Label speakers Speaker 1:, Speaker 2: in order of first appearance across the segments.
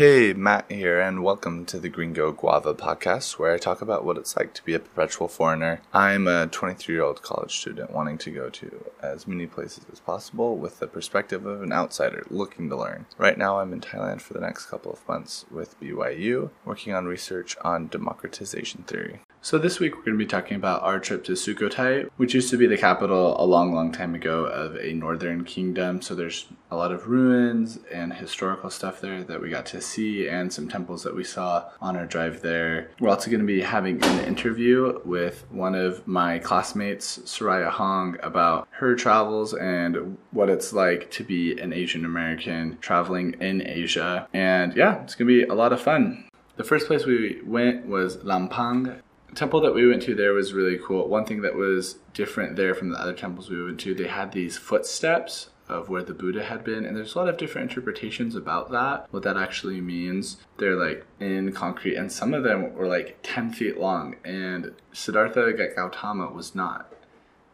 Speaker 1: Hey, Matt here, and welcome to the Gringo Guava podcast, where I talk about what it's like to be a perpetual foreigner. I'm a 23 year old college student wanting to go to as many places as possible with the perspective of an outsider looking to learn. Right now, I'm in Thailand for the next couple of months with BYU, working on research on democratization theory. So, this week we're going to be talking about our trip to Sukhothai, which used to be the capital a long, long time ago of a northern kingdom. So, there's a lot of ruins and historical stuff there that we got to see, and some temples that we saw on our drive there. We're also going to be having an interview with one of my classmates, Sariah Hong, about her travels and what it's like to be an Asian American traveling in Asia. And yeah, it's going to be a lot of fun. The first place we went was Lampang, temple that we went to there was really cool. One thing that was different there from the other temples we went to, they had these footsteps of where the Buddha had been, and there's a lot of different interpretations about that, what that actually means. They're like in concrete, and some of them were like 10 feet long, and Siddhartha Gautama was not.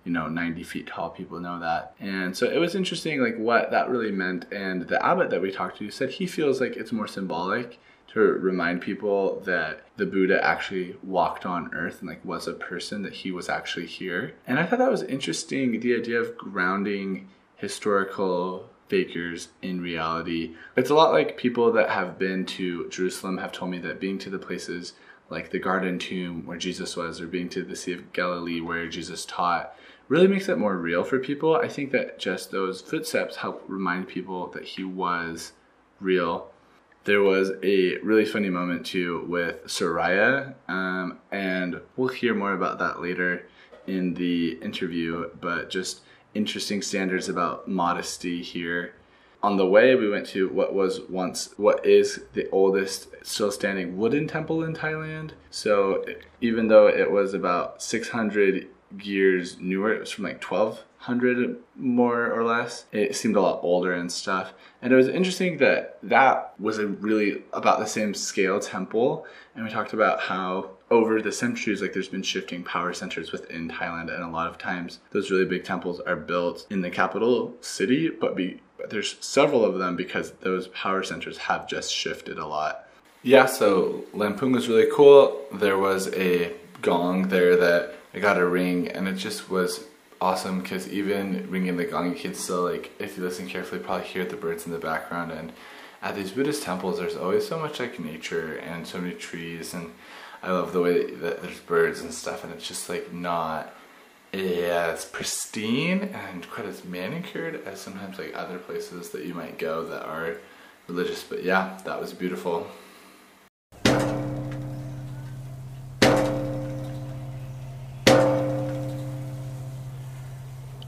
Speaker 1: You know, 90 feet tall, people know that. And so it was interesting, like, what that really meant. And the abbot that we talked to said he feels like it's more symbolic to remind people that the Buddha actually walked on earth and like was a person that he was actually here. And I thought that was interesting the idea of grounding historical figures in reality. It's a lot like people that have been to Jerusalem have told me that being to the places like the garden tomb where Jesus was or being to the Sea of Galilee where Jesus taught really makes it more real for people. I think that just those footsteps help remind people that he was real there was a really funny moment too with Sariah, um, and we'll hear more about that later in the interview. But just interesting standards about modesty here. On the way, we went to what was once, what is the oldest still standing wooden temple in Thailand. So even though it was about 600 years newer, it was from like 12 hundred more or less. It seemed a lot older and stuff. And it was interesting that that was a really about the same scale temple. And we talked about how over the centuries, like there's been shifting power centers within Thailand, and a lot of times those really big temples are built in the capital city, but be there's several of them because those power centers have just shifted a lot. Yeah, so Lampang was really cool. There was a gong there that I got a ring, and it just was awesome because even ringing the gong, you can still like, if you listen carefully, probably hear the birds in the background. And at these Buddhist temples, there's always so much like nature and so many trees, and I love the way that there's birds and stuff, and it's just like not as pristine and quite as manicured as sometimes like other places that you might go that are religious. But yeah, that was beautiful.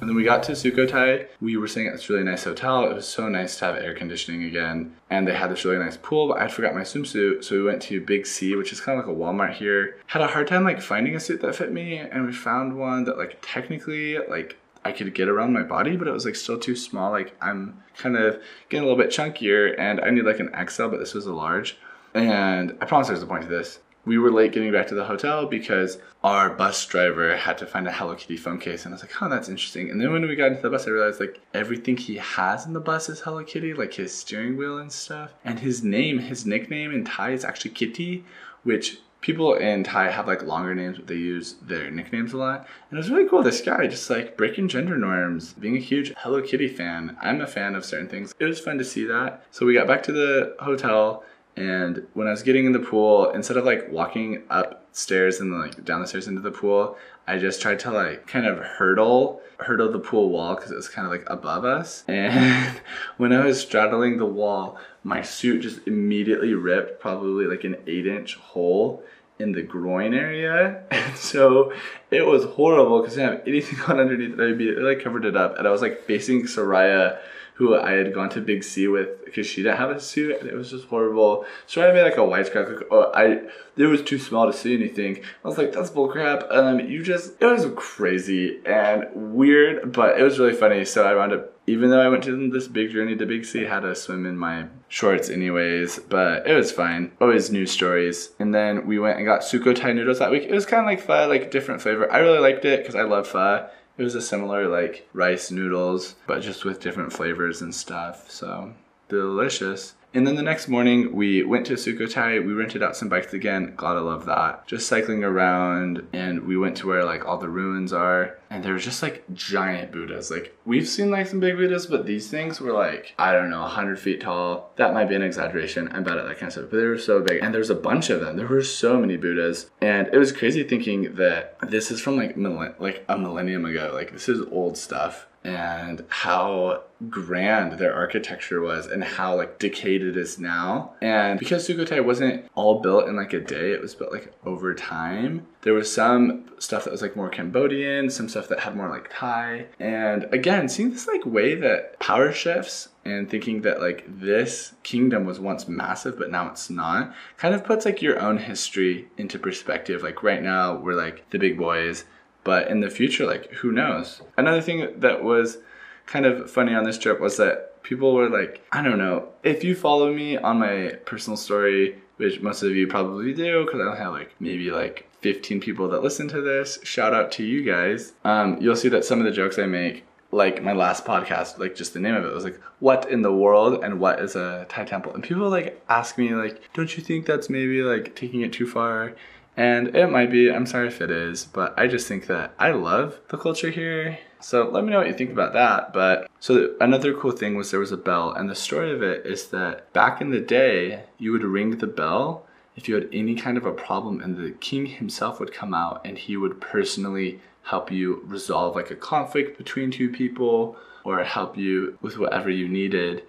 Speaker 1: And then we got to Sukhothai. We were staying at this really nice hotel. It was so nice to have air conditioning again. And they had this really nice pool, but I forgot my swimsuit. So we went to Big C, which is kind of like a Walmart here. Had a hard time like finding a suit that fit me. And we found one that like technically like I could get around my body, but it was like still too small. Like I'm kind of getting a little bit chunkier and I need like an XL, but this was a large. And I promise there's a point to this we were late getting back to the hotel because our bus driver had to find a Hello Kitty phone case. And I was like, oh, that's interesting. And then when we got into the bus, I realized like everything he has in the bus is Hello Kitty, like his steering wheel and stuff. And his name, his nickname in Thai is actually Kitty, which people in Thai have like longer names, but they use their nicknames a lot. And it was really cool. This guy just like breaking gender norms, being a huge Hello Kitty fan. I'm a fan of certain things. It was fun to see that. So we got back to the hotel and when I was getting in the pool, instead of like walking upstairs and like down the stairs into the pool, I just tried to like kind of hurdle hurdle the pool wall because it was kind of like above us. And when I was straddling the wall, my suit just immediately ripped, probably like an eight inch hole in the groin area. And so it was horrible because I didn't have anything on underneath. It. I immediately like covered it up, and I was like facing Sariah who I had gone to Big C with because she didn't have a suit and it was just horrible. So I made like a wisecrack. Like, oh, I it was too small to see anything. I was like, that's bullcrap. Um, you just it was crazy and weird, but it was really funny. So I wound up even though I went to this big journey to Big I had to swim in my shorts anyways, but it was fine. Always new stories. And then we went and got Sukhothai noodles that week. It was kind of like pho, like different flavor. I really liked it because I love pho. It was a similar like rice noodles, but just with different flavors and stuff. So delicious. And then the next morning, we went to Sukhothai. We rented out some bikes again. God, I love that. Just cycling around, and we went to where like all the ruins are, and there was just like giant Buddhas. Like we've seen like some big Buddhas, but these things were like I don't know, 100 feet tall. That might be an exaggeration. I'm bad at that kind of stuff, but they were so big, and there's a bunch of them. There were so many Buddhas, and it was crazy thinking that this is from like millen- like a millennium ago. Like this is old stuff and how grand their architecture was and how like decayed it is now. And because Sukhothai wasn't all built in like a day, it was built like over time. There was some stuff that was like more Cambodian, some stuff that had more like Thai. And again, seeing this like way that power shifts and thinking that like this kingdom was once massive but now it's not kind of puts like your own history into perspective. Like right now we're like the big boys but in the future, like who knows? Another thing that was kind of funny on this trip was that people were like, I don't know, if you follow me on my personal story, which most of you probably do, because I don't have like maybe like 15 people that listen to this. Shout out to you guys. Um, you'll see that some of the jokes I make, like my last podcast, like just the name of it was like, "What in the world?" and "What is a Thai temple?" And people like ask me like, "Don't you think that's maybe like taking it too far?" And it might be, I'm sorry if it is, but I just think that I love the culture here. So let me know what you think about that. But so another cool thing was there was a bell, and the story of it is that back in the day, you would ring the bell if you had any kind of a problem, and the king himself would come out and he would personally help you resolve like a conflict between two people or help you with whatever you needed.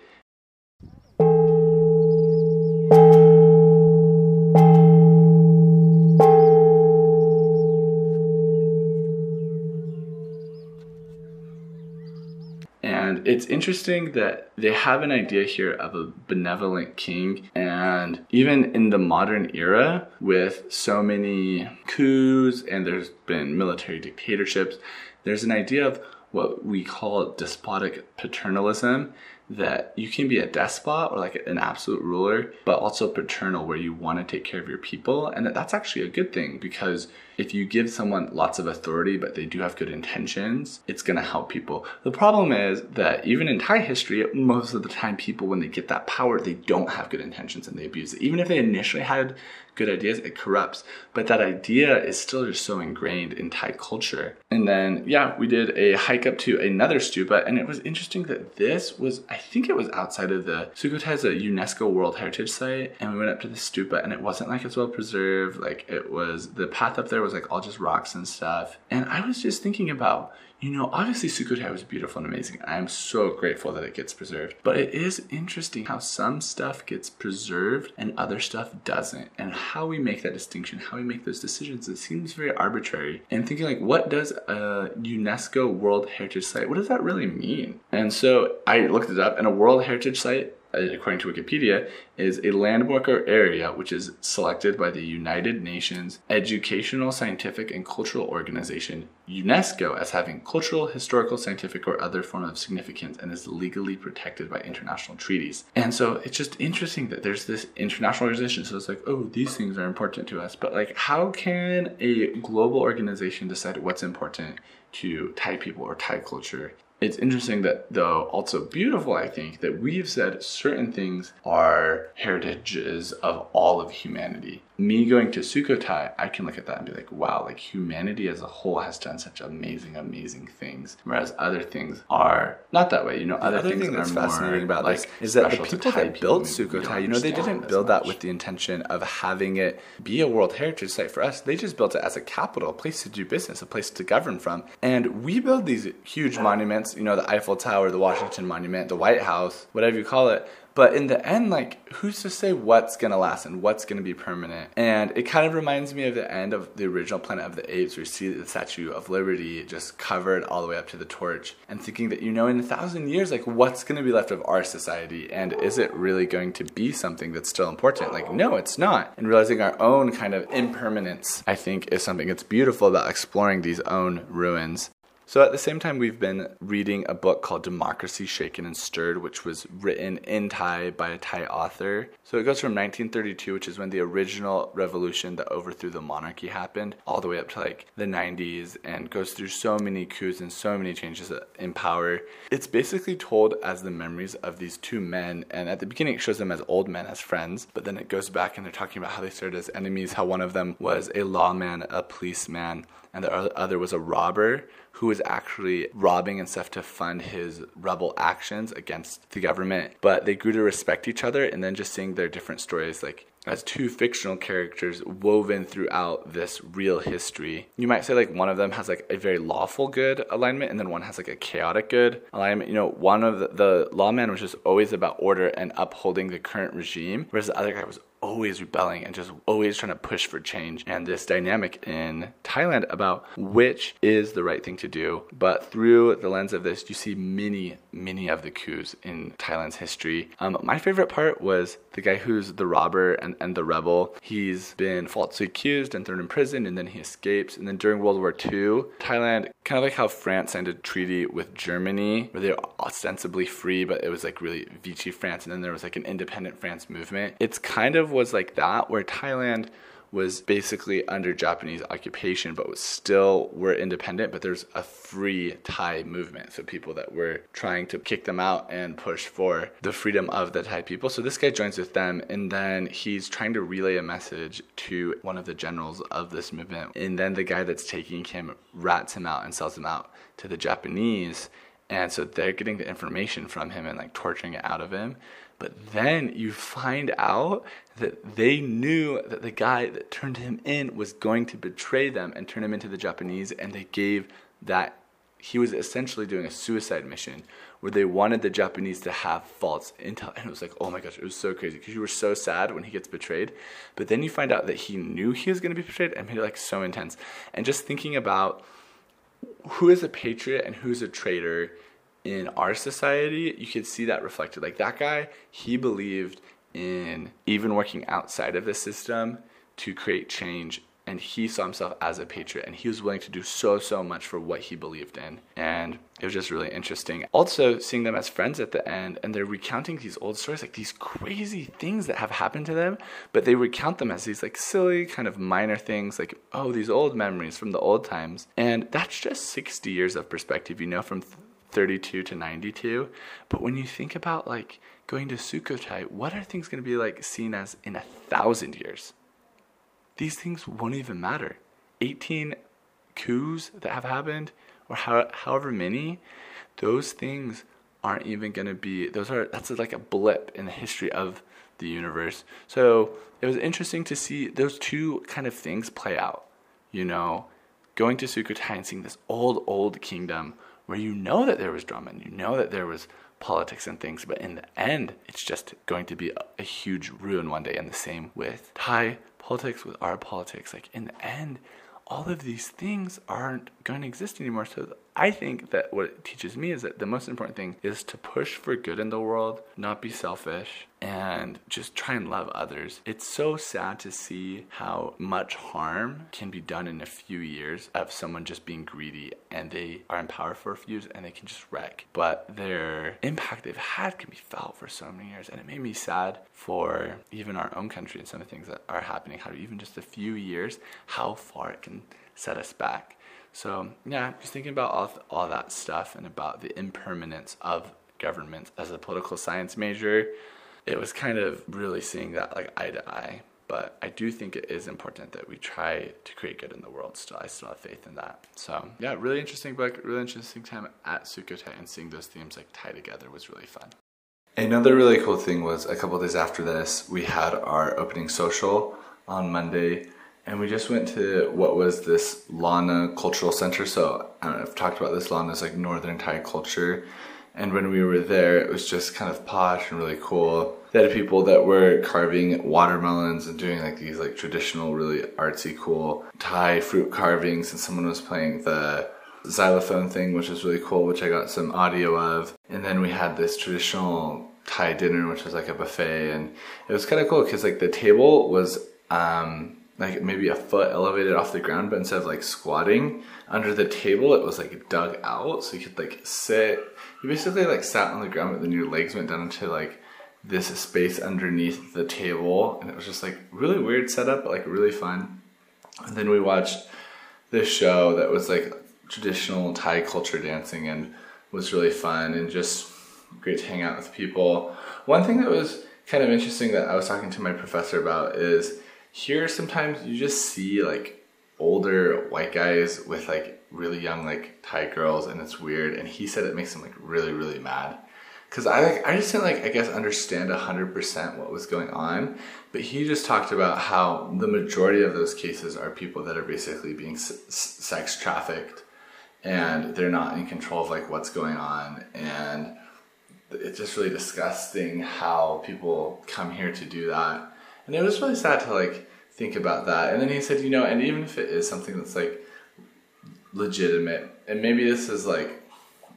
Speaker 1: It's interesting that they have an idea here of a benevolent king. And even in the modern era, with so many coups and there's been military dictatorships, there's an idea of what we call despotic paternalism that you can be a despot or like an absolute ruler, but also paternal where you want to take care of your people. And that that's actually a good thing because if you give someone lots of authority, but they do have good intentions, it's going to help people. The problem is that even in Thai history, most of the time people, when they get that power, they don't have good intentions and they abuse it. Even if they initially had good ideas, it corrupts. But that idea is still just so ingrained in Thai culture. And then, yeah, we did a hike up to another stupa, and it was interesting that this was, I think it was outside of the Sukhothai is a UNESCO World Heritage Site, and we went up to the stupa, and it wasn't like as well preserved. Like it was, the path up there was like all just rocks and stuff. And I was just thinking about, you know, obviously Sukhothai was beautiful and amazing. I am so grateful that it gets preserved. But it is interesting how some stuff gets preserved and other stuff doesn't. And how we make that distinction, how we make those decisions, it seems very arbitrary. And thinking like, what does a UNESCO World Heritage Site, what does that really mean? And so I looked it up and a World Heritage Site Uh, according to Wikipedia, is a landmark or area which is selected by the United Nations Educational, Scientific, and Cultural Organization, UNESCO, as having cultural, historical, scientific, or other form of significance and is legally protected by international treaties. And so it's just interesting that there's this international organization. So it's like, oh, these things are important to us. But like, how can a global organization decide what's important to Thai people or Thai culture? It's interesting that though also beautiful i think that we've said certain things are heritages of all of humanity me going to Sukhothai, I can look at that and be like, wow, like humanity as a whole has done such amazing, amazing things. Whereas other things are not that way. You know,
Speaker 2: other, other things thing that's fascinating about like, this is that the people that built Sukhothai, you know, they didn't build that with the intention of having it be a World Heritage Site for us. They just built it as a capital, a place to do business, a place to govern from. And we build these huge monuments, you know, the Eiffel Tower, the Washington Monument, the White House, whatever you call it. But in the end, like, who's to say what's gonna last and what's gonna be permanent? And it kind of reminds me of the end of the original Planet of the Apes, where you see the Statue of Liberty just covered all the way up to the torch, and thinking that, you know, in a thousand years, like, what's gonna be left of our society? And is it really going to be something that's still important? Like, no, it's not. And realizing our own kind of impermanence, I think, is something that's beautiful about exploring these own ruins
Speaker 1: So at the same time, we've been reading a book called Democracy Shaken and Stirred, which was written in Thai by a Thai author. So it goes from 1932, which is when the original revolution that overthrew the monarchy happened, all the way up to like the 90s and goes through so many coups and so many changes in power. It's basically told as the memories of these two men. And at the beginning, it shows them as old men, as friends, but then it goes back and they're talking about how they started as enemies, how one of them was a lawman, a policeman, and the other was a robber who was actually robbing and stuff to fund his rebel actions against the government. But they grew to respect each other, and then just seeing their different stories, like as two fictional characters woven throughout this real history. You might say like one of them has like a very lawful good alignment and then one has like a chaotic good alignment. You know, one of the, the lawman was just always about order and upholding the current regime, whereas the other guy was always rebelling and just always trying to push for change and this dynamic in Thailand about which is the right thing to do. But through the lens of this, you see many, many of the coups in Thailand's history. Um, my favorite part was the guy who's the robber and, and the rebel. He's been falsely accused and thrown in prison and then he escapes. And then during World War II, Thailand, kind of like how France signed a treaty with Germany where they're ostensibly free, but it was like really Vichy France. And then there was like an independent France movement. It's kind of was like that, where Thailand was basically under Japanese occupation, but was still were independent. But there's a free Thai movement, so people that were trying to kick them out and push for the freedom of the Thai people. So this guy joins with them, and then he's trying to relay a message to one of the generals of this movement, and then the guy that's taking him rats him out and sells him out to the Japanese. And so they're getting the information from him and like torturing it out of him. But then you find out that they knew that the guy that turned him in was going to betray them and turn him into the Japanese, and they gave that he was essentially doing a suicide mission where they wanted the Japanese to have false intel. And it was like, oh my gosh, it was so crazy because you were so sad when he gets betrayed. But then you find out that he knew he was going to be betrayed and made it like so intense. And just thinking about who is a patriot and who's a traitor in our society, you could see that reflected. Like that guy, he believed in even working outside of the system to create change. And he saw himself as a patriot and he was willing to do so, so much for what he believed in. And it was just really interesting. Also, seeing them as friends at the end and they're recounting these old stories, like these crazy things that have happened to them, but they recount them as these like silly, kind of minor things, like, oh, these old memories from the old times. And that's just 60 years of perspective, you know, from 32 to 92. But when you think about like going to Sukhothai, what are things going to be like seen as in a thousand years? These things won't even matter. 18 coups that have happened, or how, however many, those things aren't even going to be, those are, that's like a blip in the history of the universe. So it was interesting to see those two kind of things play out. You know, going to Sukhothai and seeing this old, old kingdom where you know that there was drama and you know that there was politics and things, but in the end, it's just going to be a, a huge ruin one day. And the same with Thai politics, with our politics. Like in the end, all of these things aren't going to exist anymore. So I think that what it teaches me is that the most important thing is to push for good in the world, not be selfish, and just try and love others. It's so sad to see how much harm can be done in a few years of someone just being greedy and they are in power for a few years and they can just wreck. But their impact they've had can be felt for so many years. And it made me sad for even our own country and some of the things that are happening, how even just a few years, how far it can set us back. So yeah, just thinking about all, all that stuff and about the impermanence of government as a political science major, it was kind of really seeing that like eye to eye. But I do think it is important that we try to create good in the world. Still, I still have faith in that. So yeah, really interesting book, really interesting time at Sukhothai, and seeing those themes like tie together was really fun.
Speaker 3: Another really cool thing was a couple days after this, we had our opening social on Monday and we just went to what was this Lanna Cultural Center. So I have talked about this. Lanna is like Northern Thai culture. And when we were there, it was just kind of posh and really cool. They had people that were carving watermelons and doing like these like traditional, really artsy, cool Thai fruit carvings. And someone was playing the xylophone thing, which was really cool, which I got some audio of. And then we had this traditional Thai dinner, which was like a buffet. And it was kind of cool because like the table was um,
Speaker 1: like maybe a foot elevated off the ground, but instead of like squatting under the table, it was like dug out, so you could like sit. You basically like sat on the ground, but then your legs went down into like this space underneath the table, and it was just like really weird setup, but like really fun. And then we watched this show that was like traditional Thai culture dancing and was really fun and just great to hang out with people. One thing that was kind of interesting that I was talking to my professor about is here sometimes you just see like older white guys with like really young like Thai girls and it's weird and he said it makes him like really really mad. Because I like I just didn't like I guess understand hundred percent what was going on, but he just talked about how the majority of those cases are people that are basically being s- sex trafficked, and they're not in control of like what's going on, and it's just really disgusting how people come here to do that, and it was really sad to like think about that. And then he said, you know, and even if it is something that's like legitimate, and maybe this is like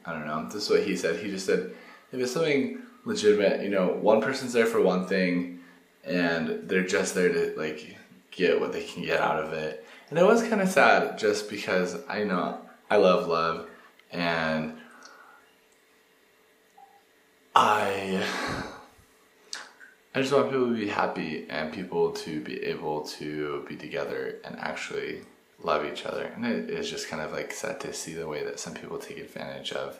Speaker 1: I don't know, this is what he said. He just said if it's something legitimate, you know, one person's there for one thing and they're just there to like get what they can get out of it. And it was kind of sad just because I know I love love and I I just want people to be happy and people to be able to be together and actually love each other. And it is just kind of like sad to see the way that some people take advantage of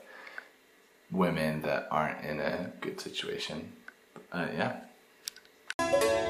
Speaker 1: women that aren't in a good situation. Uh, yeah.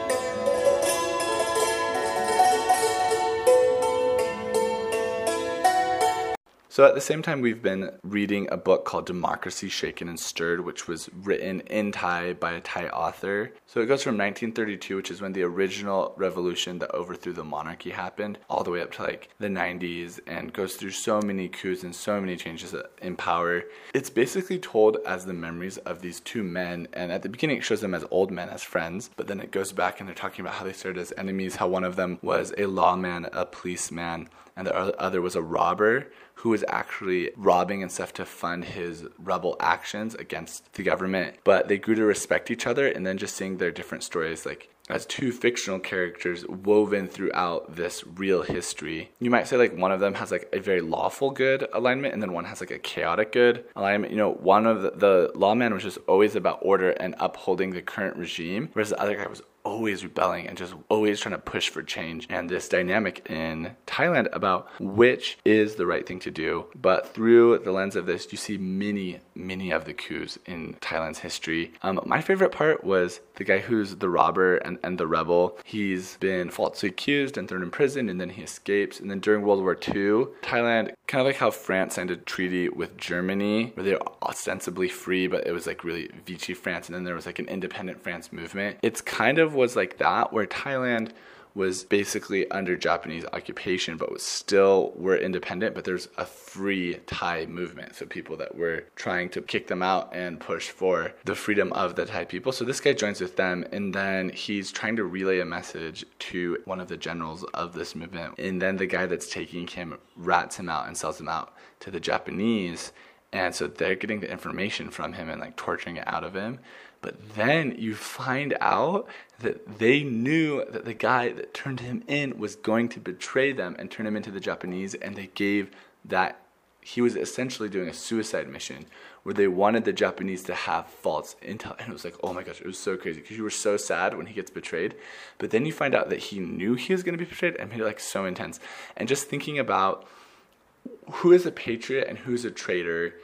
Speaker 1: So at the same time, we've been reading a book called Democracy Shaken and Stirred, which was written in Thai by a Thai author. So it goes from 1932, which is when the original revolution that overthrew the monarchy happened, all the way up to like the 90s, and goes through so many coups and so many changes in power. It's basically told as the memories of these two men, and at the beginning it shows them as old men, as friends, but then it goes back and they're talking about how they started as enemies, how one of them was a lawman, a policeman, and the other was a robber who was actually robbing and stuff to fund his rebel actions against the government. But they grew to respect each other, and then just seeing their different stories, like as two fictional characters woven throughout this real history. You might say like one of them has like a very lawful good alignment and then one has like a chaotic good alignment. You know, one of the, the lawman was just always about order and upholding the current regime, whereas the other guy was always rebelling and just always trying to push for change. And this dynamic in Thailand about which is the right thing to do. But through the lens of this, you see many, many of the coups in Thailand's history. Um, my favorite part was the guy who's the robber and, and the rebel. He's been falsely accused and thrown in prison, and then he escapes. And then during World War II, Thailand, kind of like how France signed a treaty with Germany, where they're ostensibly free, but it was like really Vichy France, and then there was like an independent France movement. It's kind of was like that, where Thailand was basically under Japanese occupation, but was still were independent. But there's a free Thai movement, so people that were trying to kick them out and push for the freedom of the Thai people. So this guy joins with them, and then he's trying to relay a message to one of the generals of this movement, and then the guy that's taking him rats him out and sells him out to the Japanese. And so they're getting the information from him and like torturing it out of him. But then you find out that they knew that the guy that turned him in was going to betray them and turn him into the Japanese, and they gave that he was essentially doing a suicide mission where they wanted the Japanese to have false intel. And it was like, oh my gosh, it was so crazy because you were so sad when he gets betrayed. But then you find out that he knew he was going to be betrayed and made it like so intense. And just thinking about who is a patriot and who's a traitor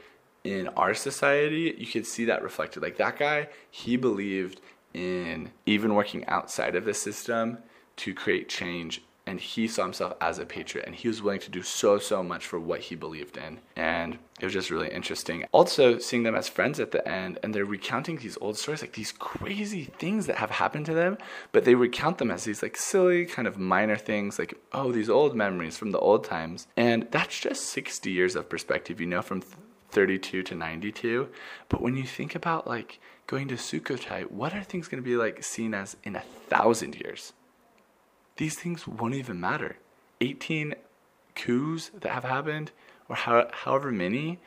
Speaker 1: in our society, you could see that reflected. Like that guy, he believed in even working outside of the system to create change. And he saw himself as a patriot and he was willing to do so, so much for what he believed in. And it was just really interesting. Also, seeing them as friends at the end and they're recounting these old stories, like these crazy things that have happened to them, but they recount them as these like silly, kind of minor things, like, oh, these old memories from the old times. And that's just 60 years of perspective, you know, from 32 to 92. But when you think about like going to Sukhothai, what are things going to be like seen as in a thousand years? These things won't even matter. 18 coups that have happened, or how, however many,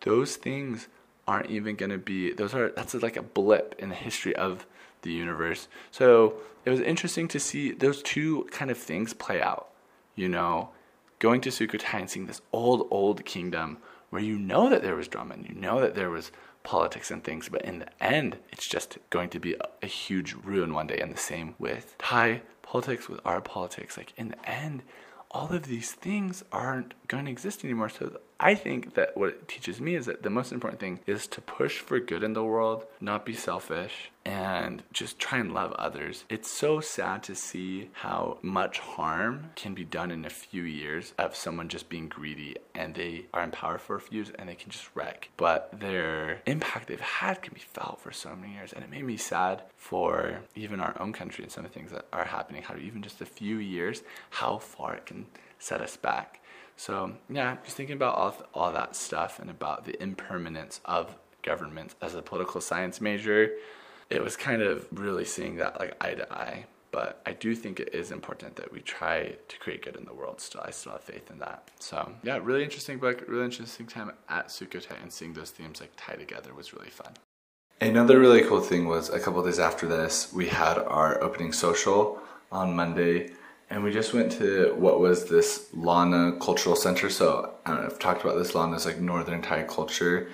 Speaker 1: those things aren't even going to be, those are, that's like a blip in the history of
Speaker 4: the universe. So it was interesting to see those two kind of things play out. You know, going to Sukhothai and seeing this old, old kingdom where you know that there was drama and you know that there was politics and things, but in the end, it's just going to be a, a huge ruin one day. And the same with Thai politics, with our politics. Like in the end, all of these things aren't going to exist anymore. So I think that what it teaches me is that the most important thing is to push for good in the world, not be selfish, and just try and love others. It's so sad to see how much harm can be done in a few years of someone just being greedy and they are in power for a few years and they can just wreck. But their impact they've had can be felt for so many years. And it made me sad for even our own country and some of the things that are happening, how even just a few years, how far it can set us back. So yeah, just thinking about all, all that stuff and about the impermanence of government as a political science major, it was kind of really seeing that like eye to eye. But I do think it is important that we try to create good in the world. Still, I still have faith in that. So yeah, really interesting book, really interesting time at Sukhothai, and seeing those themes like tie together was really fun.
Speaker 1: Another really cool thing was a couple days after this, we had our opening social on Monday and we just went to what was this Lanna Cultural Center. So I don't know, I've talked about this. Lanna is like Northern Thai culture.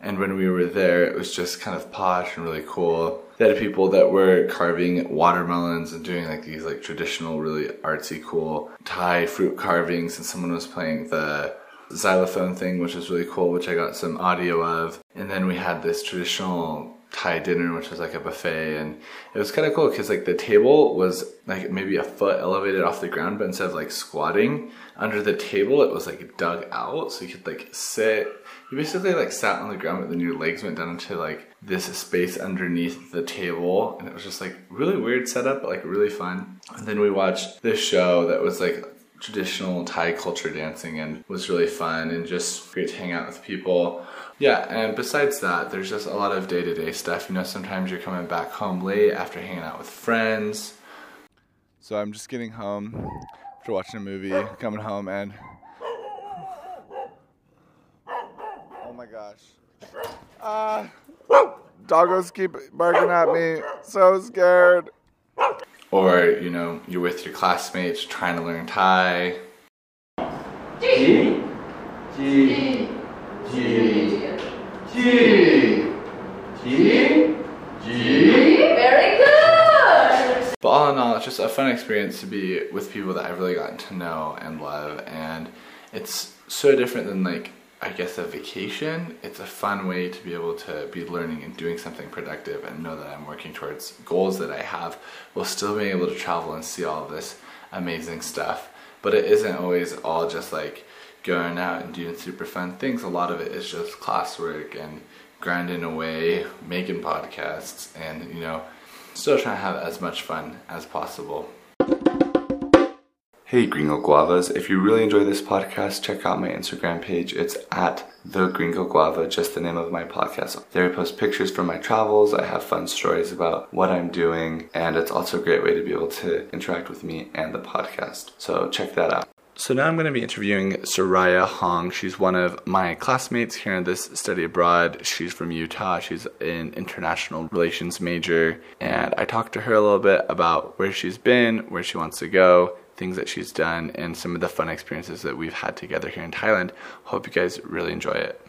Speaker 1: And when we were there, it was just kind of posh and really cool. They had people that were carving watermelons and doing like these like traditional, really artsy, cool Thai fruit carvings. And someone was playing the xylophone thing, which was really cool, which I got some audio of. And then we had this traditional Thai dinner, which was like a buffet, and it was kind of cool because like the table was like maybe a foot elevated off the ground, but instead of like squatting under the table, it was like dug out, so you could like sit. You basically like sat on the ground, but then your legs went down into like this space underneath the table, and it was just like really weird setup, but like really fun. And then we watched this show that was like traditional Thai culture dancing and was really fun and just great to hang out with people. Yeah, and besides that, there's just a lot of day to day stuff. You know, sometimes you're coming back home late after hanging out with friends. So I'm just getting home after watching a movie, coming home, and. Oh my gosh. Uh, doggos keep barking at me. So scared. Or, you know, you're with your classmates trying to learn Thai. G. G. G. G. G. G. Very good. But all in all, it's just a fun experience to be with people that I've really gotten to know and love, and it's so different than like I guess a vacation. It's a fun way to be able to be learning and doing something productive and know that I'm working towards goals that I have while still being able to travel and see all this amazing stuff. But it isn't always all just like going out and doing super fun things. A lot of it is just classwork and grinding away, making podcasts, and you know, still trying to have as much fun as possible. Hey Gringo Guavas, if you really enjoy this podcast, check out my Instagram page. It's at the Gringo Guava, just the name of my podcast. There I post pictures from my travels, I have fun stories about what I'm doing, and it's also a great way to be able to interact with me and the podcast. So check that out. So now I'm going to be interviewing Sariah Hong. She's one of my classmates here in this study abroad. She's from Utah. She's an international relations major. And I talked to her a little bit about where she's been, where she wants to go, things that she's done, and some of the fun experiences that we've had together here in Thailand. Hope you guys really enjoy it.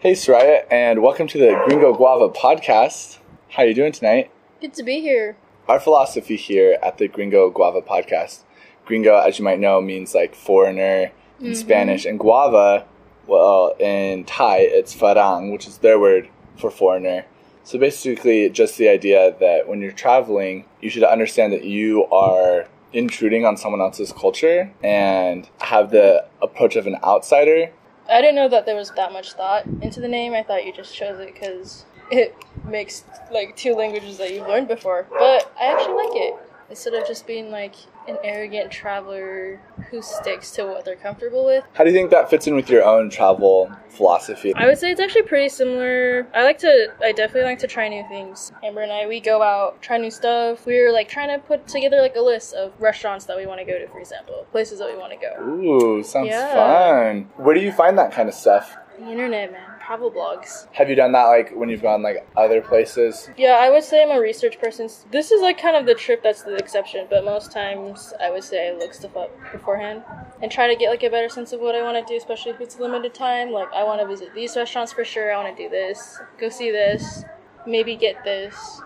Speaker 1: Hey Sariah, and welcome to the Gringo Guava podcast. How are you doing tonight?
Speaker 5: Good to be here.
Speaker 1: Our philosophy here at the Gringo Guava podcast gringo, as you might know, means like foreigner in mm-hmm. Spanish, and guava, well, in Thai, it's farang, which is their word for foreigner. So basically, just the idea that when you're traveling, you should understand that you are intruding on someone else's culture and have the approach of an outsider.
Speaker 5: I didn't know that there was that much thought into the name. I thought you just chose it because it makes like two languages that you've learned before. But I actually like it instead of just being like an arrogant traveler who sticks to what they're comfortable with.
Speaker 1: How do you think that fits in with your own travel philosophy?
Speaker 5: I would say it's actually pretty similar. I like to, I definitely like to try new things. Amber and I, we go out, try new stuff. We are like trying to put together like a list of restaurants that we want to go to, for example, places that we want to go.
Speaker 1: Ooh, sounds yeah. fun. Where do you find that kind of stuff?
Speaker 5: The internet, man. Travel blogs.
Speaker 1: Have you done that like when you've gone like other places?
Speaker 5: Yeah, I would say I'm a research person. This is like kind of the trip that's the exception, but most times I would say I look stuff up beforehand and try to get like a better sense of what I want to do, especially if it's limited time. Like I want to visit these restaurants for sure. I want to do this, go see this, maybe get this.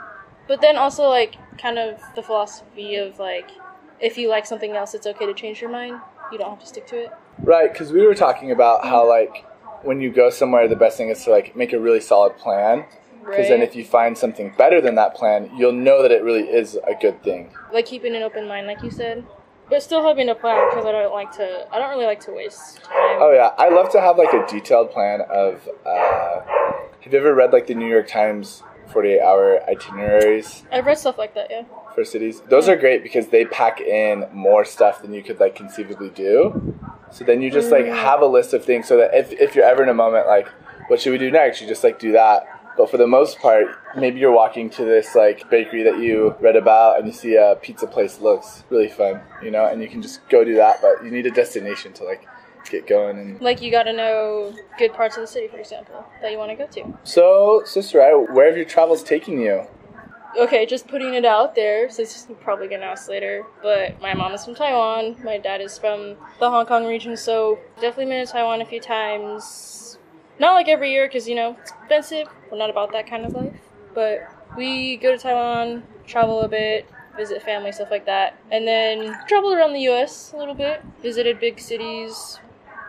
Speaker 5: But then also like kind of the philosophy of like if you like something else, it's okay to change your mind. You don't have to stick to it.
Speaker 1: Right, because we were talking about how like when you go somewhere, the best thing is to like make a really solid plan. Because right. then, if you find something better than that plan, you'll know that it really is a good thing.
Speaker 5: Like keeping an open mind, like you said, but still having a plan because I don't like to. I don't really like to waste time.
Speaker 1: Oh yeah, I love to have like a detailed plan of. Uh, have you ever read like the New York Times 48 hour itineraries?
Speaker 5: I've read stuff like that, yeah.
Speaker 1: For cities, those yeah. are great because they pack in more stuff than you could like conceivably do. So then you just like have a list of things so that if, if you're ever in a moment like, what should we do next? You just like do that. But for the most part, maybe you're walking to this like bakery that you read about and you see a pizza place looks really fun, you know, and you can just go do that. But you need a destination to like get going and
Speaker 5: like you got to know good parts of the city, for example, that you want to go to.
Speaker 1: So, sister, where have your travels taken you?
Speaker 5: Okay, just putting it out there, since you're probably gonna ask later, but my mom is from Taiwan, my dad is from the Hong Kong region, so definitely been to Taiwan a few times. Not like every year, because, you know, it's expensive. We're not about that kind of life. But we go to Taiwan, travel a bit, visit family, stuff like that. And then travel around the US a little bit, visited big cities.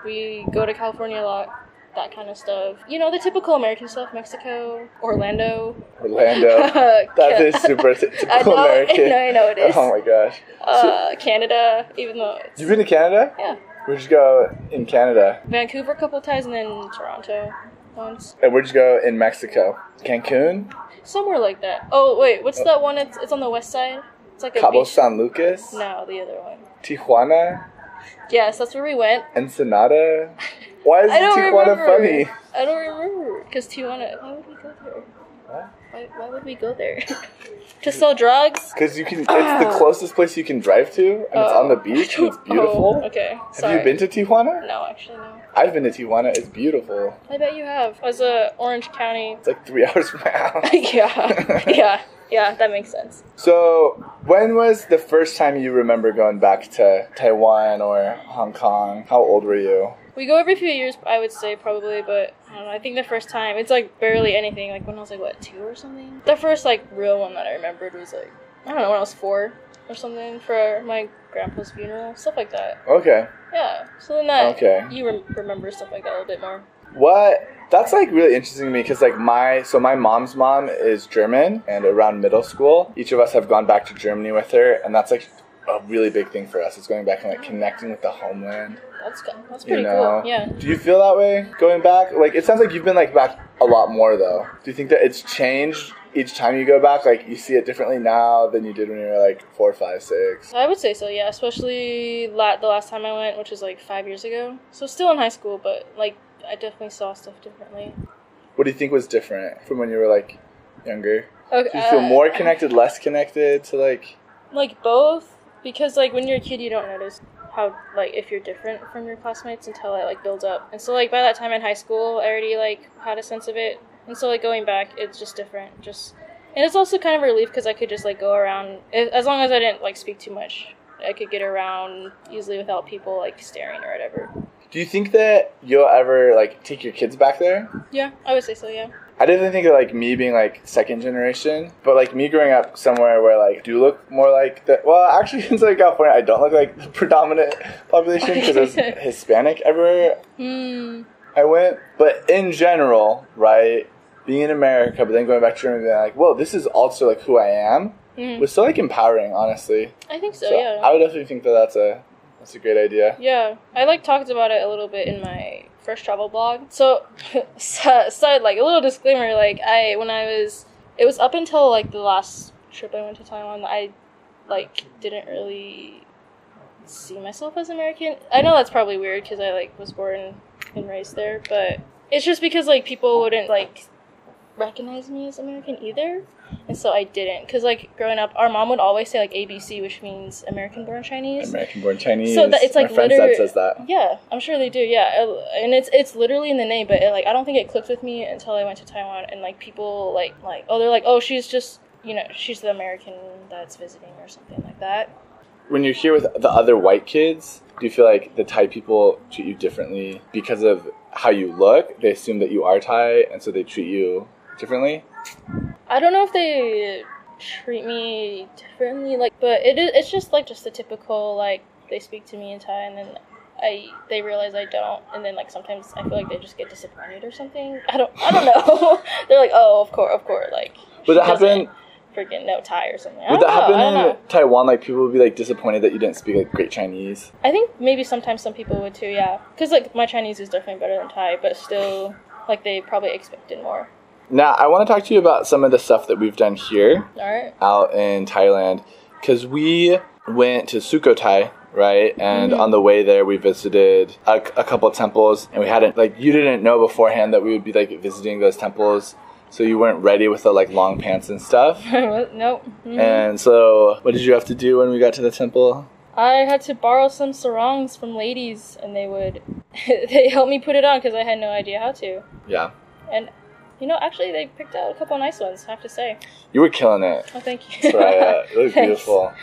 Speaker 5: We go to California a lot that kind of stuff. You know, the typical American stuff Mexico, Orlando.
Speaker 1: Orlando. that is super typical
Speaker 5: I know,
Speaker 1: American.
Speaker 5: I know it is.
Speaker 1: Oh my gosh.
Speaker 5: Uh, so, Canada, even though
Speaker 1: You've been to Canada?
Speaker 5: Yeah.
Speaker 1: Where'd you go in Canada?
Speaker 5: Vancouver a couple times and then Toronto once.
Speaker 1: And where'd you go in Mexico? Cancun?
Speaker 5: Somewhere like that. Oh, wait, what's oh. that one? It's, it's on the west side? It's like a
Speaker 1: Cabo
Speaker 5: beach.
Speaker 1: San Lucas?
Speaker 5: No, the other one.
Speaker 1: Tijuana?
Speaker 5: Yes, that's where we went.
Speaker 1: Ensenada? Why is Tijuana remember. funny?
Speaker 5: I don't remember. Because Tijuana, why would we go there? What? Why, why would we go there? to sell drugs?
Speaker 1: Because you can. It's the closest place you can drive to, and oh. it's on the oh. beach, and it's oh, beautiful.
Speaker 5: Oh, okay.
Speaker 1: Sorry. Have you been to Tijuana?
Speaker 5: No, actually no.
Speaker 1: I've been to Tijuana. It's beautiful.
Speaker 5: I bet you have. As a Orange County.
Speaker 1: It's like three hours from my house.
Speaker 5: yeah. Yeah. Yeah, that makes sense.
Speaker 1: So, when was the first time you remember going back to Taiwan or Hong Kong? How old were you?
Speaker 5: We go every few years, I would say probably, but I don't know. I think the first time it's like barely anything. Like when I was like what two or something. The first like real one that I remembered was like I don't know when I was four or something for my grandpa's funeral, stuff like that.
Speaker 1: Okay.
Speaker 5: Yeah. So then that okay. you re- remember stuff like that a little bit more.
Speaker 1: What that's like really interesting to me because like my so my mom's mom is German and around middle school each of us have gone back to Germany with her and that's like a really big thing for us. It's going back and like connecting with the homeland.
Speaker 5: That's good. That's pretty you know? cool. Yeah.
Speaker 1: Do you feel that way going back? Like it sounds like you've been like back a lot more though. Do you think that it's changed each time you go back? Like you see it differently now than you did when you were like four, five, six.
Speaker 5: I would say so. Yeah, especially la- the last time I went, which was like five years ago. So still in high school, but like I definitely saw stuff differently.
Speaker 1: What do you think was different from when you were like younger? Okay, do you feel uh, more connected, less connected to like?
Speaker 5: Like both, because like when you're a kid, you don't notice how like if you're different from your classmates until it like builds up. And so like by that time in high school, I already like had a sense of it. And so like going back, it's just different. Just and it's also kind of a relief because I could just like go around as long as I didn't like speak too much. I could get around easily without people like staring or whatever.
Speaker 1: Do you think that you'll ever like take your kids back there?
Speaker 5: Yeah, I would say so. Yeah.
Speaker 1: I didn't think of like me being like second generation, but like me growing up somewhere where like do look more like the well, actually in Southern California, I don't look like the predominant population because it's Hispanic everywhere.
Speaker 5: Mm.
Speaker 1: I went, but in general, right, being in America, but then going back to Germany, being like, well, this is also like who I am. Mm. Was so like empowering, honestly.
Speaker 5: I think so, so. Yeah.
Speaker 1: I would definitely think that that's a that's a great idea.
Speaker 5: Yeah, I like talked about it a little bit in my first travel blog. So, side like a little disclaimer, like I when I was, it was up until like the last trip I went to Taiwan, that I like didn't really see myself as American. I know that's probably weird because I like was born and raised there, but it's just because like people wouldn't like recognize me as American either, and so I didn't. Cause like growing up, our mom would always say like ABC, which means American born Chinese.
Speaker 1: American born Chinese.
Speaker 5: So that it's like
Speaker 1: My friend's says that.
Speaker 5: Yeah, I'm sure they do. Yeah, Uh, and it's it's literally in the name, but it, like I don't think it clicked with me until I went to Taiwan and like people like like oh they're like oh she's just you know she's the American that's visiting or something like that.
Speaker 1: When you're here with the other white kids, do you feel like the Thai people treat you differently because of how you look? They assume that you are Thai, and so they treat you differently.
Speaker 5: I don't know if they treat me differently, like, but it is. It's just like just the typical like they speak to me in Thai, and then I they realize I don't, and then like sometimes I feel like they just get disappointed or something. I don't. I don't know. They're like, oh, of course, of course, like.
Speaker 1: Would that happen?
Speaker 5: Freaking no Thai or something.
Speaker 1: Would that
Speaker 5: know,
Speaker 1: happen in. Taiwan? Like people would be like disappointed that you didn't speak like great Chinese.
Speaker 5: I think maybe sometimes some people would too. Yeah, because like my Chinese is definitely better than Thai, but still, like they probably expected more.
Speaker 1: Now, I want to talk to you about some of the stuff that we've done here
Speaker 5: right.
Speaker 1: out in Thailand because we went to Sukhothai, right? And
Speaker 5: Mhm.
Speaker 1: on the way there, we visited a, a couple temples, and we hadn't like you didn't know beforehand that we would be like visiting those temples, so you weren't ready with the like long pants and stuff.
Speaker 5: nope. Mhm.
Speaker 1: And so, what did you have to do when we got to the temple?
Speaker 5: I had to borrow some sarongs from ladies, and they would they helped me put it on because I had no idea how to.
Speaker 1: Yeah,
Speaker 5: And you know, actually, they picked out a couple nice ones. I have to say.
Speaker 1: you were killing it.
Speaker 5: Oh, thank you.
Speaker 1: Sariah. It was beautiful.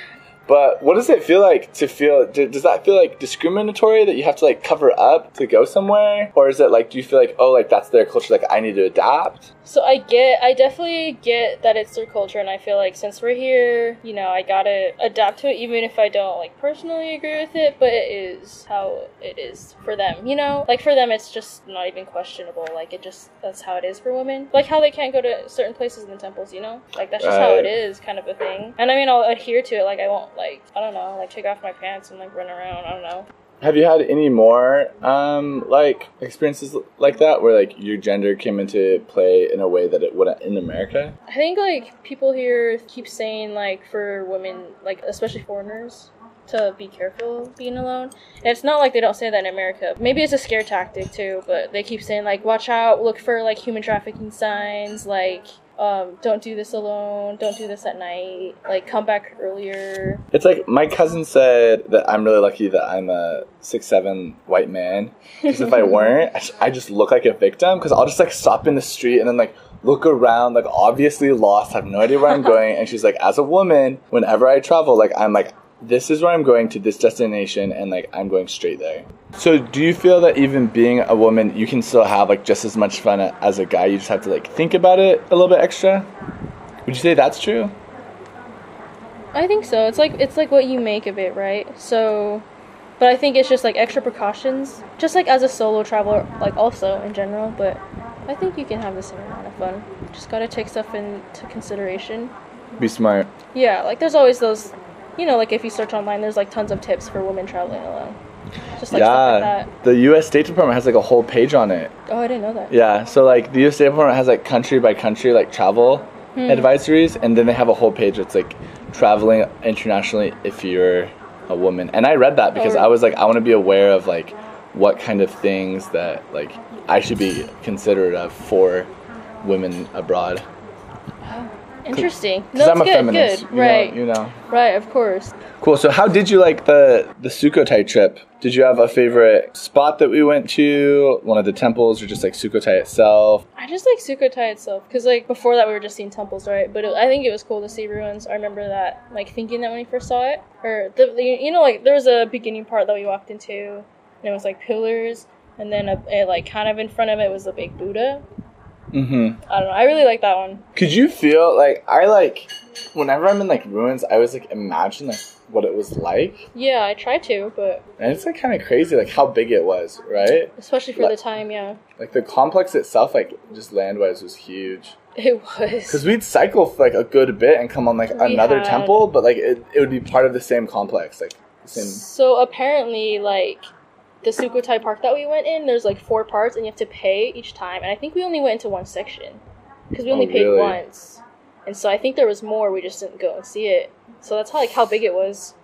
Speaker 1: But what does it feel like to feel? Does that feel like discriminatory that you have to like cover up to go somewhere, or is it like do you feel like oh like that's their culture like I need to adapt?
Speaker 5: So I get, I definitely get that it's their culture, and I feel like since we're here, you know, I gotta adapt to it, even if I don't like personally agree with it. But it is how it is for them, you know. Like for them, it's just not even questionable. Like it just that's how it is for women. Like how they can't go to certain places in the temples, you know. Like that's just how it is, kind of a thing. And I mean, I'll adhere to it. Like I won't like I don't know, like take off my pants and like run around. I don't know.
Speaker 1: Have you had any more um like experiences like that where like your gender came into play in a way that it wouldn't in America?
Speaker 5: I think like people here keep saying like for women, like especially foreigners, to be careful being alone. And it's not like they don't say that in America. Maybe it's a scare tactic too, but they keep saying like watch out, look for like human trafficking signs, like um, don't do this alone, don't do this at night, like come back earlier.
Speaker 1: It's like my cousin said that I'm really lucky that I'm a six seven white man because if I weren't, I, sh- I just look like a victim because I'll just like stop in the street and then like look around like obviously lost, have no idea where I'm going, and she's like, as a woman, whenever I travel, like I'm like. This is where I'm going to this destination, and like I'm going straight there. So, do you feel that even being a woman, you can still have like just as much fun as a guy? You just have to like think about it a little bit extra. Would you say that's true?
Speaker 5: I think so. It's like it's like what you make of it, right? So, but I think it's just like extra precautions, just like as a solo traveler, like also in general. But I think you can have the same amount of fun. Just gotta take stuff into consideration.
Speaker 1: Be smart.
Speaker 5: Yeah, like there's always those, you know, like if you search online, there's like tons of tips for women traveling alone. Just like stuff like
Speaker 1: yeah,
Speaker 5: that.
Speaker 1: the U.S. State Department has like a whole page on it.
Speaker 5: Oh, I didn't know that.
Speaker 1: Yeah, so like the U.S. State Department has like country by country like travel
Speaker 5: Hmm.
Speaker 1: advisories, and then they have a whole page that's like traveling internationally if you're a woman. And I read that because
Speaker 5: Oh.
Speaker 1: I was like, I want to be aware of like what kind of things that like I should be considerate of for women abroad.
Speaker 5: Interesting.
Speaker 1: Because
Speaker 5: No,
Speaker 1: I'm a
Speaker 5: good.
Speaker 1: feminist,
Speaker 5: Good.
Speaker 1: you know-
Speaker 5: right.
Speaker 1: you know.
Speaker 5: Right. Of course.
Speaker 1: Cool. So, how did you like the the Sukhothai trip? Did you have a favorite spot that we went to? One of the temples, or just like Sukhothai itself?
Speaker 5: I just like Sukhothai itself because like before that we were just seeing temples, right? But it, I think it was cool to see ruins. I remember that, like thinking that when we first saw it, or the, the you know like there was a beginning part that we walked into, and it was like pillars, and then a, a, like kind of in front of it was a big Buddha.
Speaker 1: Mm-hmm.
Speaker 5: I don't know. I really like that one.
Speaker 1: Could you feel like I like whenever I'm in like ruins, I always like imagine like what it was like,
Speaker 5: Yeah, I try to, but
Speaker 1: and it's like kind of crazy like how big it was, right?
Speaker 5: especially for
Speaker 1: Like-
Speaker 5: the time, yeah,
Speaker 1: Like the complex itself, like just land wise, was huge.
Speaker 5: it was.
Speaker 1: Because we'd cycle for like a good bit and come on like
Speaker 5: We
Speaker 1: another
Speaker 5: had-
Speaker 1: temple, but like it, it would be part of the same complex, like the same.
Speaker 5: So apparently, like the Sukhothai Park that we went in, there's like four parts, and you have to pay each time. And I think we only went into one section because we only
Speaker 1: Oh,
Speaker 5: paid
Speaker 1: really?
Speaker 5: once. And so I think there was more. We just didn't go and see it. So that's how like how big it was.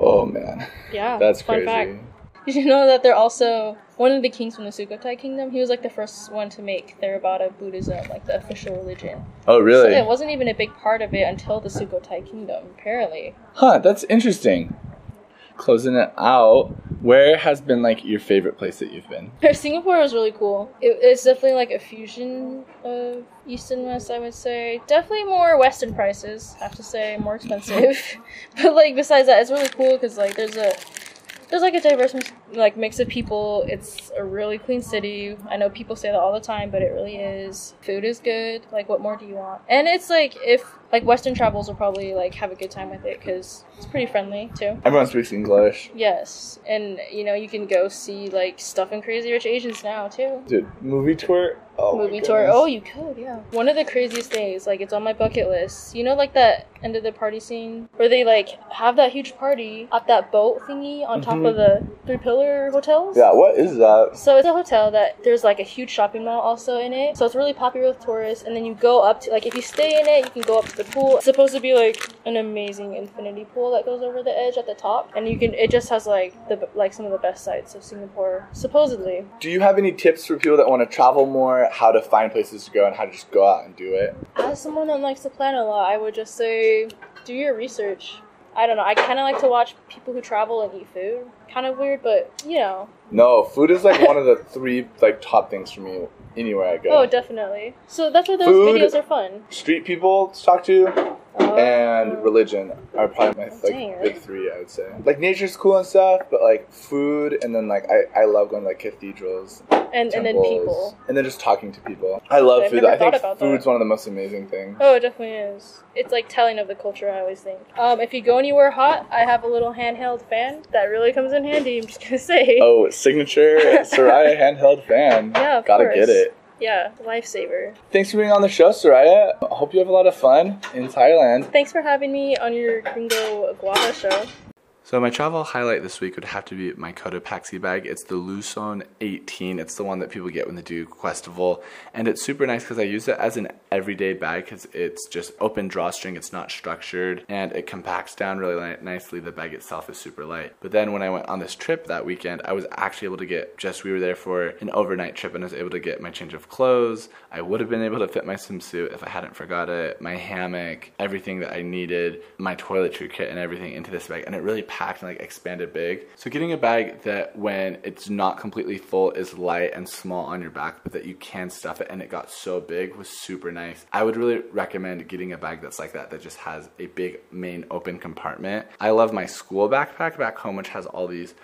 Speaker 1: Oh man.
Speaker 5: Yeah,
Speaker 1: That's
Speaker 5: fun
Speaker 1: crazy.
Speaker 5: fact. Did you know that they're also one of the kings from the Sukhothai kingdom? He was like the first one to make Theravada Buddhism like the official religion.
Speaker 3: Oh, really?
Speaker 5: So it wasn't even a big part of it until the Sukhothai kingdom, apparently.
Speaker 3: Huh, that's interesting. Closing it out, where has been like your favorite place that you've been?
Speaker 5: Singapore was really cool. It, it's definitely like a fusion of East and West, I would say. Definitely more Western prices, I have to say, more expensive. but like besides that, it's really cool because like there's a there's like a diverse like mix of people. It's a really clean city. I know people say that all the time, but it really is. Food is good. Like, what more do you want? And it's like if like Western travels will probably like have a good time with it because it's pretty friendly too.
Speaker 3: Everyone speaks English.
Speaker 5: Yes, and you know you can go see like stuff in Crazy Rich Asians now too.
Speaker 3: Dude, movie tour
Speaker 5: Oh movie tour. Oh, you could, yeah. One of the craziest things, like it's on my bucket list. You know, like that end of the party scene where they like have that huge party at that boat thingy on top mm-hmm. of the three pillar hotels.
Speaker 3: Yeah, what is that?
Speaker 5: So it's a hotel that there's like a huge shopping mall also in it. So it's really popular with tourists. And then you go up to like if you stay in it, you can go up to the pool. It's supposed to be like an amazing infinity pool that goes over the edge at the top, and you can. It just has like the like some of the best sights of Singapore, supposedly.
Speaker 3: Do you have any tips for people that want to travel more? How to find places to go and how to just go out and do it?
Speaker 5: As someone that likes to plan a lot, I would just say do your research. I don't know. I kind of like to watch people who travel and eat food. Kind of weird, but you know.
Speaker 3: No, food is like one of the three like top things for me anywhere I go.
Speaker 5: Oh, definitely. So that's why those food, videos are fun.
Speaker 3: Street people to talk to, oh. and religion are probably my like Dang, big three. I would say. Like nature's cool and stuff, but like food, and then like I, I love going to like cathedrals.
Speaker 5: And, temples, and then people.
Speaker 3: And then just talking to people. I love I've food. I think food's that. one of the most amazing things.
Speaker 5: Oh, it definitely is. It's like telling of the culture. I always think. Um, if you go anywhere hot, I have a little handheld fan that really comes in handy. I'm just gonna say.
Speaker 3: Oh, signature Sariah handheld fan.
Speaker 5: Yeah,
Speaker 3: gotta
Speaker 5: course.
Speaker 3: get it.
Speaker 5: Yeah, lifesaver.
Speaker 3: Thanks for being on the show, Sariah. I hope you have a lot of fun in Thailand.
Speaker 5: Thanks for having me on your Gringo Guava show.
Speaker 1: So my travel highlight this week would have to be my Cotopaxi bag. It's the Luzon 18. It's the one that people get when they do Questival. And it's super nice because I use it as an everyday bag because it's just open drawstring. It's not structured and it compacts down really nicely. The bag itself is super light. But then when I went on this trip that weekend, I was actually able to get just, we were there for an overnight trip and I was able to get my change of clothes. I would have been able to fit my swimsuit if I hadn't forgot it, my hammock, everything that I needed, my toiletry kit and everything into this bag. And it really packed packed and like expanded big. So getting a bag that when it's not completely full is light and small on your back, but that you can stuff it and it got so big was super nice. I would really recommend getting a bag that's like that, that just has a big main open compartment. I love my school backpack back home, which has all these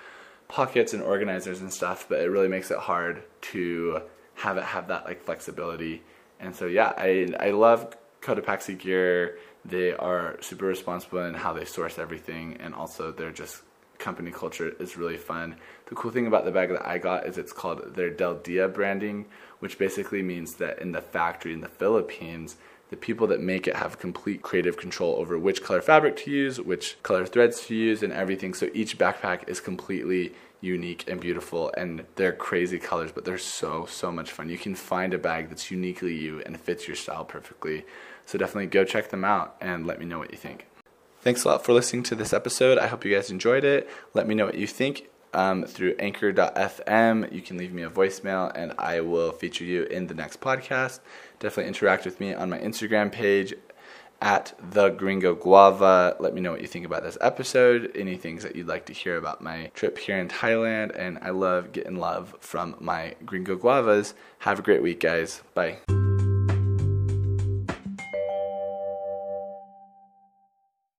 Speaker 1: pockets and organizers and stuff, but it really makes it hard to have it have that like flexibility. And so yeah, I I love Cotopaxi gear. They are super responsible in how they source everything, and also their just company culture is really fun. The cool thing about the bag that I got is it's called their Del Dia branding, which basically means that in the factory in the Philippines, the people that make it have complete creative control over which color fabric to use, which color threads to use, and everything. So each backpack is completely unique and beautiful, and they're crazy colors, but they're so, so much fun. You can find a bag that's uniquely you and fits your style perfectly. So definitely go check them out and let me know what you think. Thanks a lot for listening to this episode. I hope you guys enjoyed it. Let me know what you think um, through anchor.fm. You can leave me a voicemail and I will feature you in the next podcast. Definitely interact with me on my Instagram page at the Gringo Guava. Let me know what you think about this episode, any things that you'd like to hear about my trip here in Thailand. And I love getting love from my Gringo Guavas. Have a great week, guys. Bye.